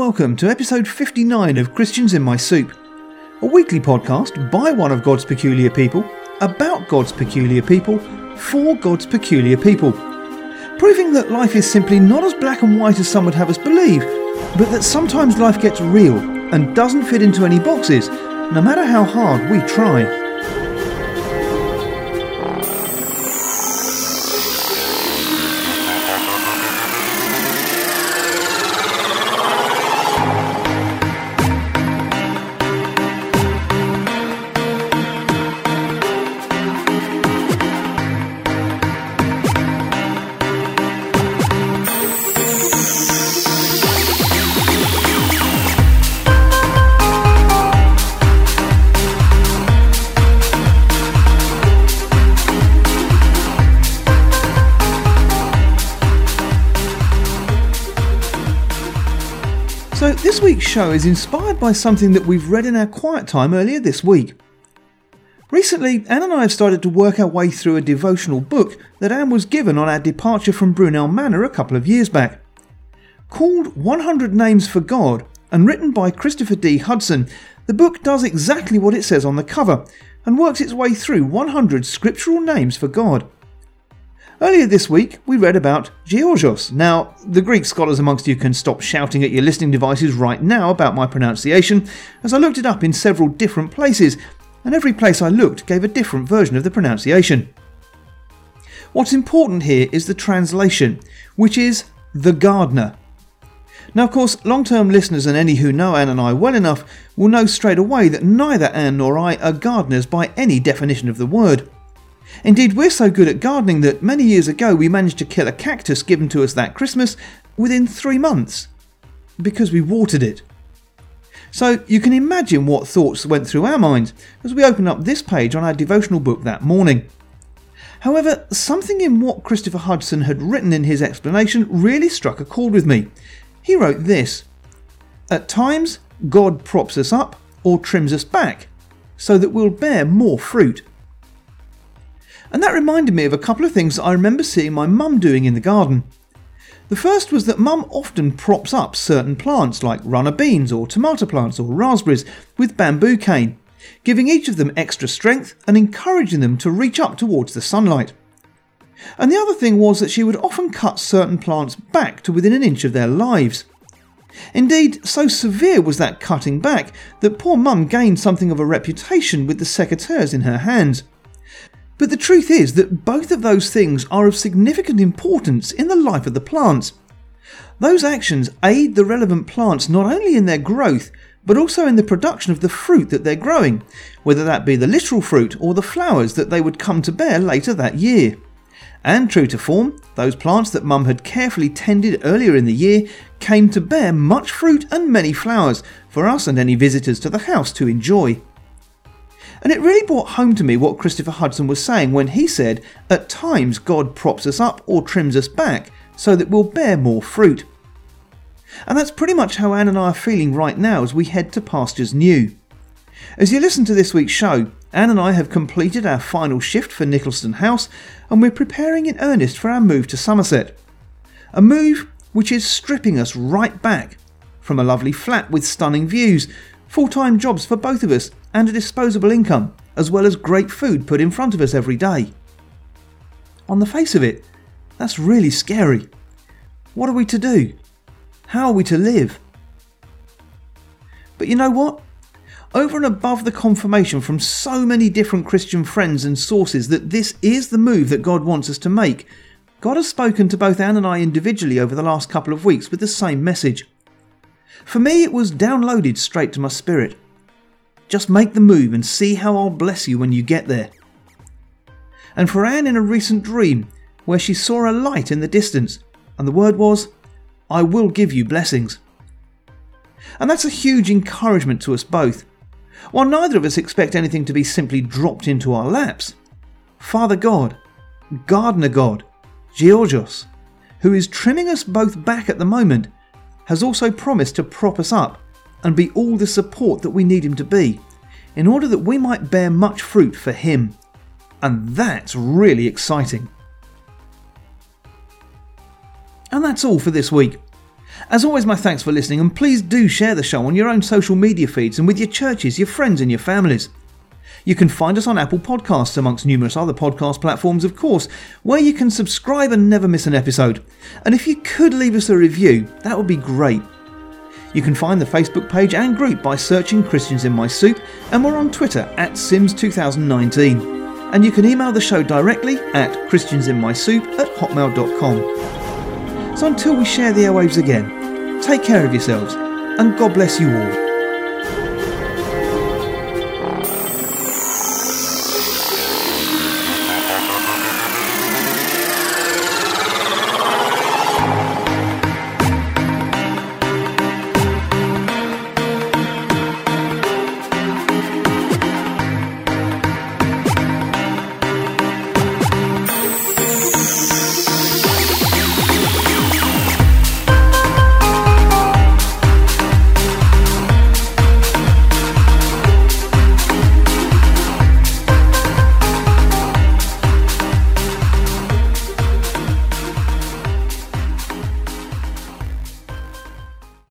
welcome to episode 59 of Christians in My Soup, a weekly podcast by one of God's peculiar people, about God's peculiar people, for God's peculiar people, proving that life is simply not as black and white as some would have us believe, but that sometimes life gets real and doesn't fit into any boxes, no matter how hard we try. So, this week's show is inspired by something that we've read in our quiet time earlier this week. Recently, Anne and I have started to work our way through a devotional book that Anne was given on our departure from Brunel Manor a couple of years back. Called 100 Names for God and written by Christopher D. Hudson, the book does exactly what it says on the cover and works its way through 100 scriptural names for God. Earlier this week, we read about Georgios. Now, the Greek scholars amongst you can stop shouting at your listening devices right now about my pronunciation, as I looked it up in several different places, and every place I looked gave a different version of the pronunciation. What's important here is the translation, which is the gardener. Now, of course, long term listeners and any who know Anne and I well enough will know straight away that neither Anne nor I are gardeners by any definition of the word. Indeed, we're so good at gardening that many years ago we managed to kill a cactus given to us that Christmas within three months because we watered it. So you can imagine what thoughts went through our minds as we opened up this page on our devotional book that morning. However, something in what Christopher Hudson had written in his explanation really struck a chord with me. He wrote this At times, God props us up or trims us back so that we'll bear more fruit. And that reminded me of a couple of things I remember seeing my mum doing in the garden. The first was that mum often props up certain plants like runner beans or tomato plants or raspberries with bamboo cane, giving each of them extra strength and encouraging them to reach up towards the sunlight. And the other thing was that she would often cut certain plants back to within an inch of their lives. Indeed, so severe was that cutting back that poor mum gained something of a reputation with the secateurs in her hands. But the truth is that both of those things are of significant importance in the life of the plants. Those actions aid the relevant plants not only in their growth, but also in the production of the fruit that they're growing, whether that be the literal fruit or the flowers that they would come to bear later that year. And true to form, those plants that Mum had carefully tended earlier in the year came to bear much fruit and many flowers for us and any visitors to the house to enjoy. And it really brought home to me what Christopher Hudson was saying when he said, At times God props us up or trims us back so that we'll bear more fruit. And that's pretty much how Anne and I are feeling right now as we head to Pastures New. As you listen to this week's show, Anne and I have completed our final shift for Nicholaston House and we're preparing in earnest for our move to Somerset. A move which is stripping us right back from a lovely flat with stunning views, full time jobs for both of us, and a disposable income, as well as great food put in front of us every day. On the face of it, that's really scary. What are we to do? How are we to live? But you know what? Over and above the confirmation from so many different Christian friends and sources that this is the move that God wants us to make, God has spoken to both Anne and I individually over the last couple of weeks with the same message. For me, it was downloaded straight to my spirit. Just make the move and see how I'll bless you when you get there. And for Anne in a recent dream, where she saw a light in the distance, and the word was, I will give you blessings. And that's a huge encouragement to us both. While neither of us expect anything to be simply dropped into our laps, Father God, Gardener God, Georgios, who is trimming us both back at the moment, has also promised to prop us up and be all the support that we need him to be, in order that we might bear much fruit for him. And that's really exciting. And that's all for this week. As always, my thanks for listening, and please do share the show on your own social media feeds and with your churches, your friends, and your families. You can find us on Apple Podcasts, amongst numerous other podcast platforms, of course, where you can subscribe and never miss an episode. And if you could leave us a review, that would be great. You can find the Facebook page and group by searching Christians in My Soup, and we're on Twitter at Sims2019. And you can email the show directly at christiansinmysoup at hotmail.com. So until we share the airwaves again, take care of yourselves, and God bless you all.